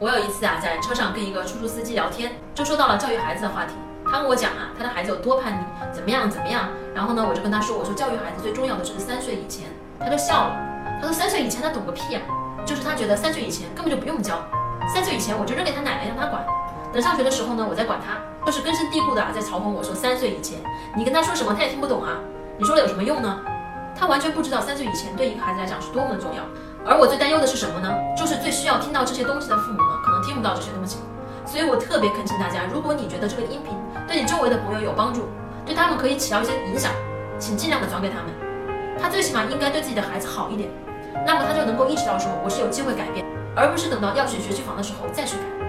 我有一次啊，在车上跟一个出租司机聊天，就说到了教育孩子的话题。他跟我讲啊，他的孩子有多叛逆，怎么样怎么样。然后呢，我就跟他说，我说教育孩子最重要的就是三岁以前。他就笑了，他说三岁以前他懂个屁啊，就是他觉得三岁以前根本就不用教，三岁以前我就扔给他奶奶让他管，等上学的时候呢，我再管他。就是根深蒂固的啊，在嘲讽我说三岁以前你跟他说什么他也听不懂啊，你说了有什么用呢？他完全不知道三岁以前对一个孩子来讲是多么的重要。而我最担忧的是什么呢？这些东西的父母呢，可能听不到这些东西。所以我特别恳请大家，如果你觉得这个音频对你周围的朋友有帮助，对他们可以起到一些影响，请尽量的转给他们。他最起码应该对自己的孩子好一点，那么他就能够意识到说我是有机会改变，而不是等到要选学区房的时候再去改。